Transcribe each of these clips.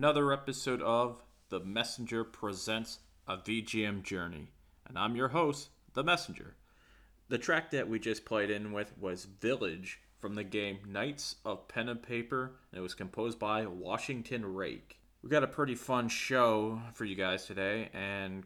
another episode of The Messenger Presents a VGM Journey. And I'm your host, The Messenger. The track that we just played in with was Village from the game Knights of Pen and Paper, and it was composed by Washington Rayk. We got a pretty fun show for you guys today, and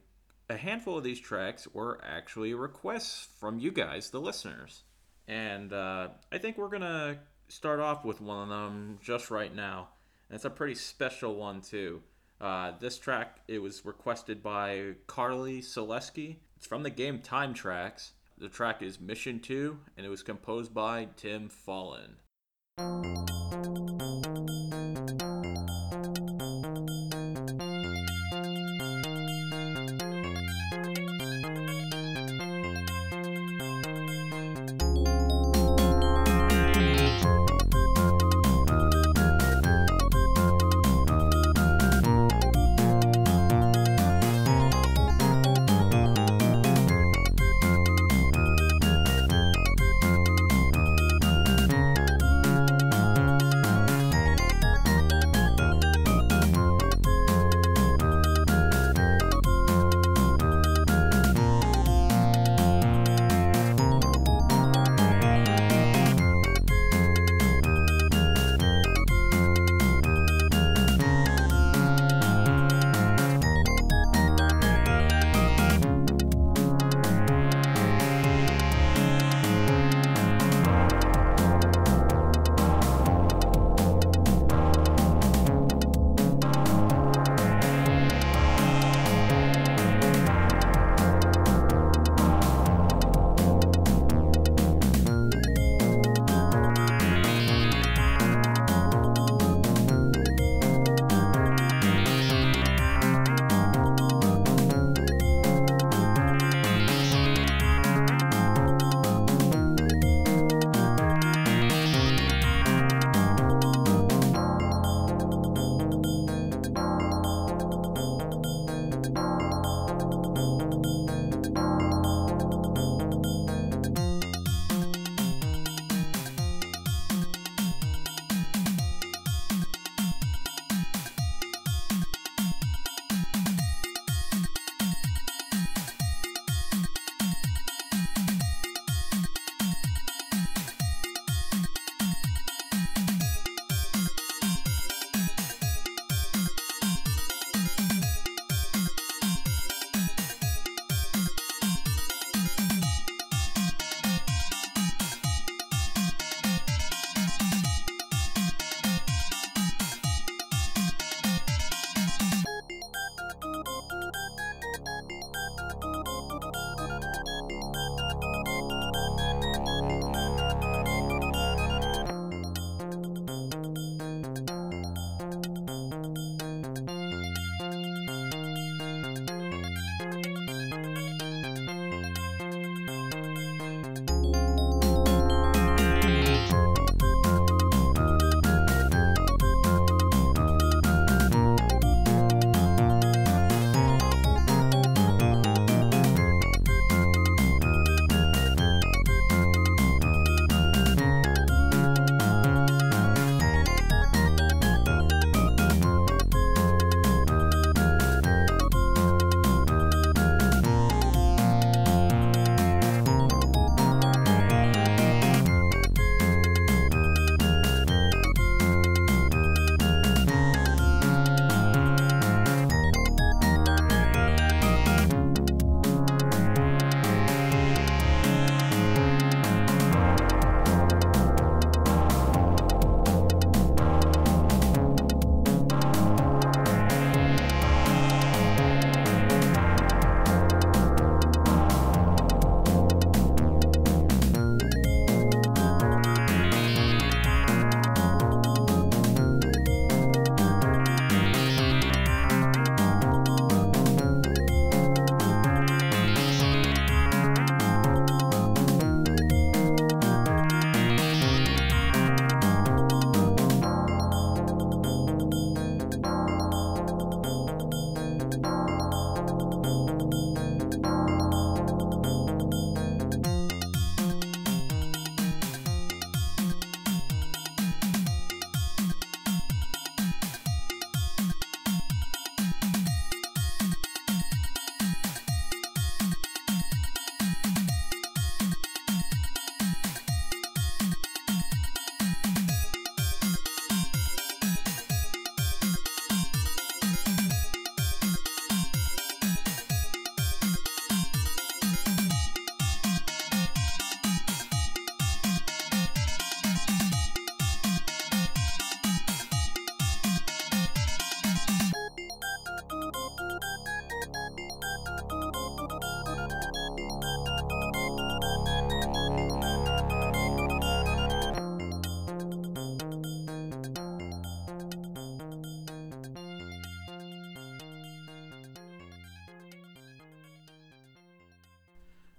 a handful of these tracks were actually requests from you guys, the listeners. And uh, I think we're going to start off with one of them just right now. And it's a pretty special one, too. Uh, this track, it was requested by Carly Selesky. It's from the game Time Trax. The track is Mission 2, and it was composed by Tim Follin.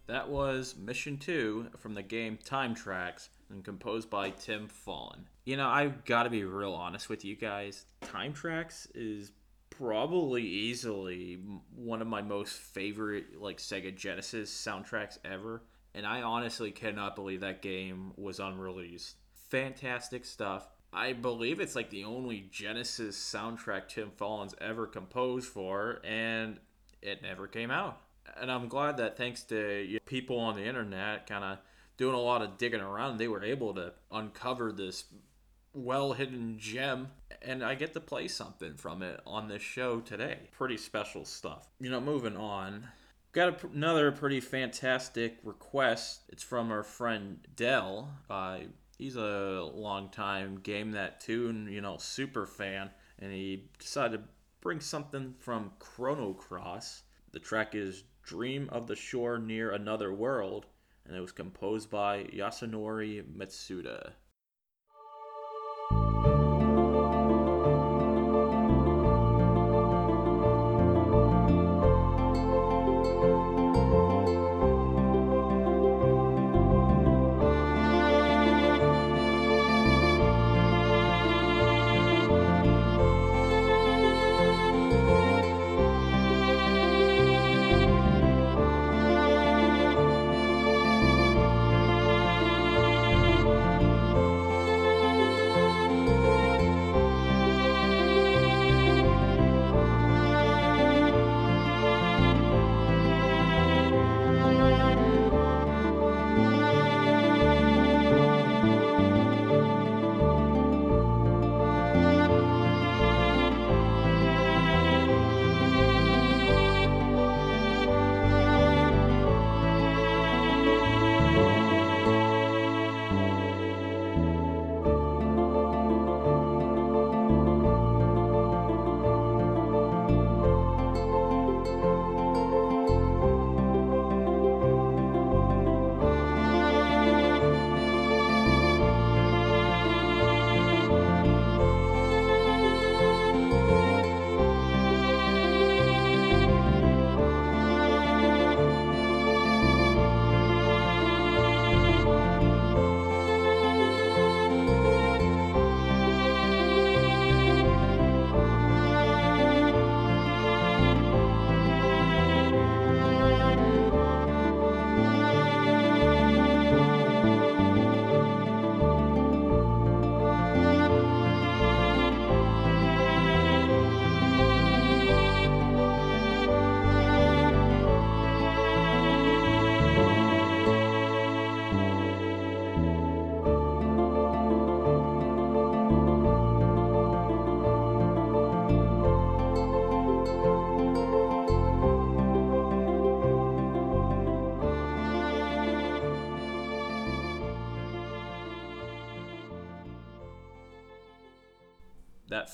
That was Mission 2 from the game Time Trax and composed by Tim Follin. You know, I've got to be real honest with you guys. Time Trax is probably easily one of my most favorite like Sega Genesis soundtracks ever, and I honestly cannot believe that game was unreleased. Fantastic stuff. I believe it's like the only Genesis soundtrack Tim Follin's ever composed for, and it never came out. And I'm glad that thanks to you know, people on the internet kind of doing a lot of digging around, they were able to uncover this well hidden gem and I get to play something from it on this show today. Pretty special stuff. You know, moving on. Got a, another pretty fantastic request. It's from our friend Dell. Uh, he's a longtime Game That Tune, you know, super fan, and he decided to bring something from Chrono Cross. The track is Dream of the Shore Near Another World, and it was composed by Yasunori Mitsuda.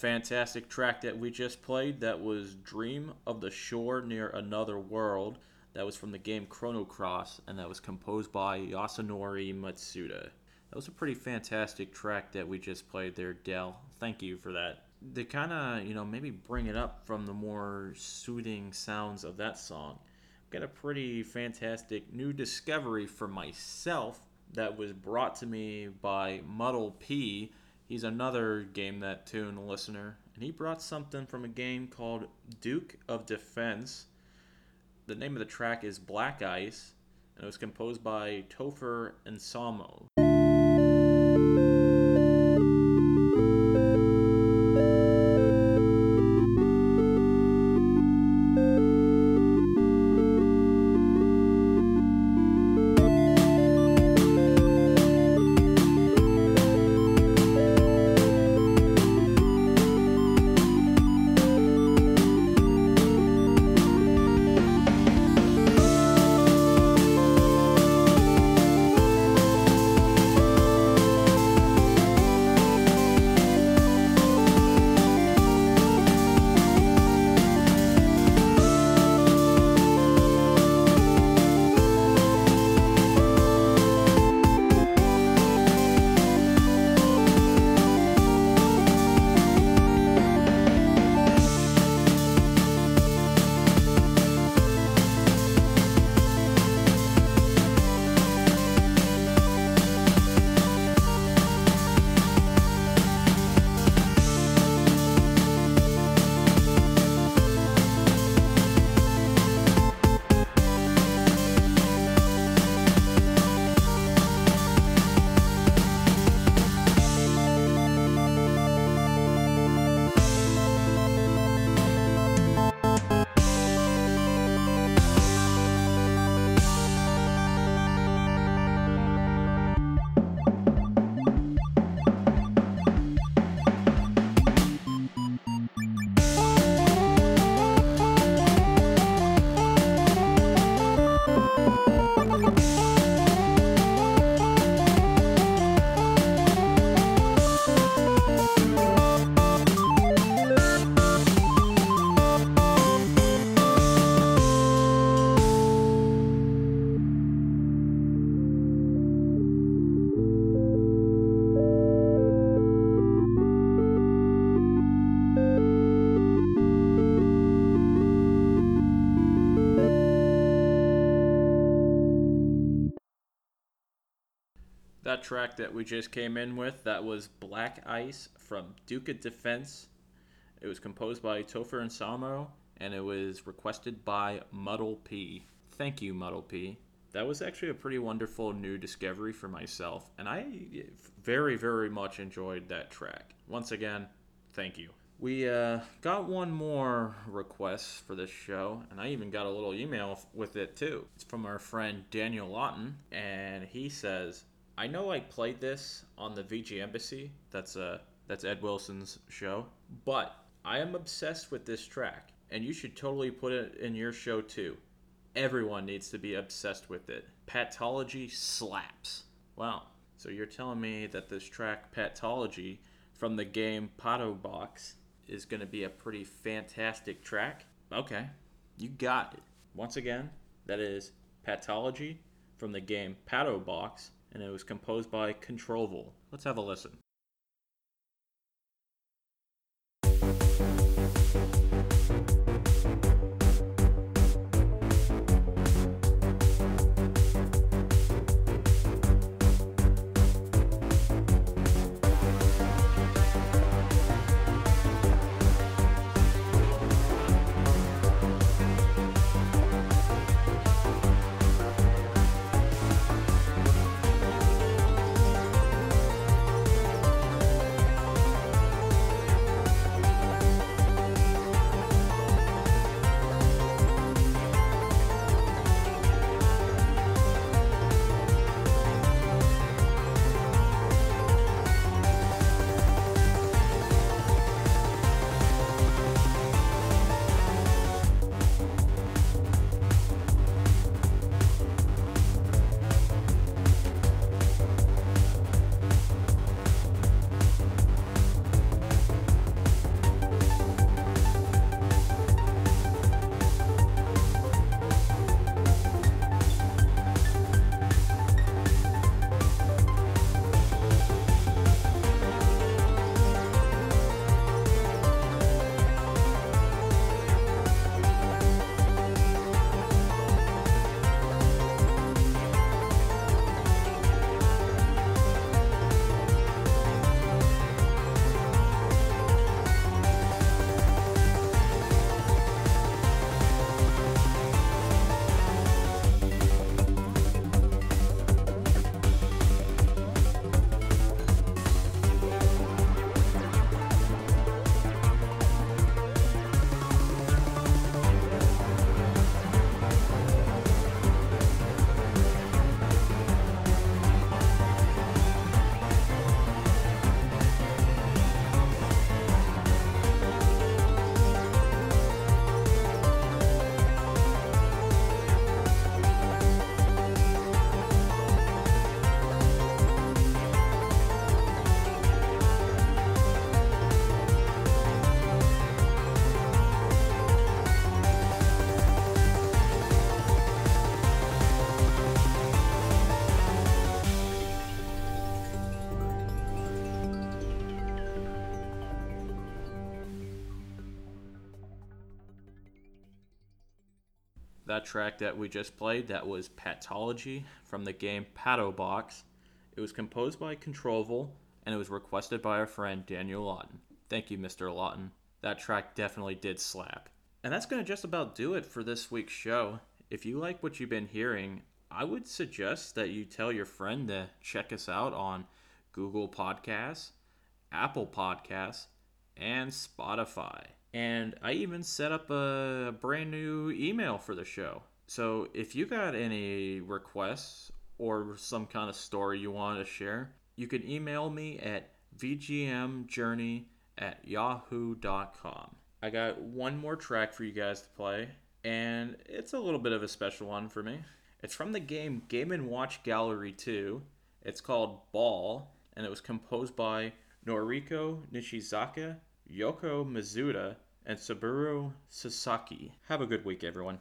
Fantastic track that we just played that was Dream of the Shore Near Another World. That was from the game Chrono Cross, and that was composed by Yasunori Mitsuda. That was a pretty fantastic track that we just played there, Dell. Thank you for that. To kind of, you know, maybe bring it up from the more soothing sounds of that song, got a pretty fantastic new discovery for myself that was brought to me by Muddle P He's another Game That Tune listener, and he brought something from a game called Duke of Defense. The name of the track is Black Ice, and it was composed by Topher Anselmo. Track that we just came in with, that was Black Ice from Duke of Defense. It was composed by Topher Anselmo, and it was requested by Muddle P. Thank you, Muddle P. That was actually a pretty wonderful new discovery for myself, and I very, very much enjoyed that track. Once again, thank you. We uh, got one more request for this show, and I even got a little email with it too. It's from our friend Daniel Lawton, and he says, "I know I played this on the VG Embassy. That's uh, that's Ed Wilson's show, but I am obsessed with this track, and you should totally put it in your show too. Everyone needs to be obsessed with it. Patology slaps. Wow. So you're telling me that this track Patology from the game Pato Box is going to be a pretty fantastic track. Okay, you got it. Once again, that is Patology from the game Pato Box, and it was composed by Controvel. Let's have a listen. That track that we just played, that was Patology from the game Pato Box. It was composed by Controvel and it was requested by our friend Daniel Lawton. Thank you, Mr. Lawton. That track definitely did slap. And that's going to just about do it for this week's show. If you like what you've been hearing, I would suggest that you tell your friend to check us out on Google Podcasts, Apple Podcasts, and Spotify. And I even set up a brand new email for the show. So if you got any requests or some kind of story you want to share, you can email me at vgmjourney at yahoo.com. I got one more track for you guys to play, and it's a little bit of a special one for me. It's from the game Game & Watch Gallery 2. It's called Ball, and it was composed by Noriko Nishizaka Yoko Mizuta, and Saburo Sasaki. Have a good week, everyone.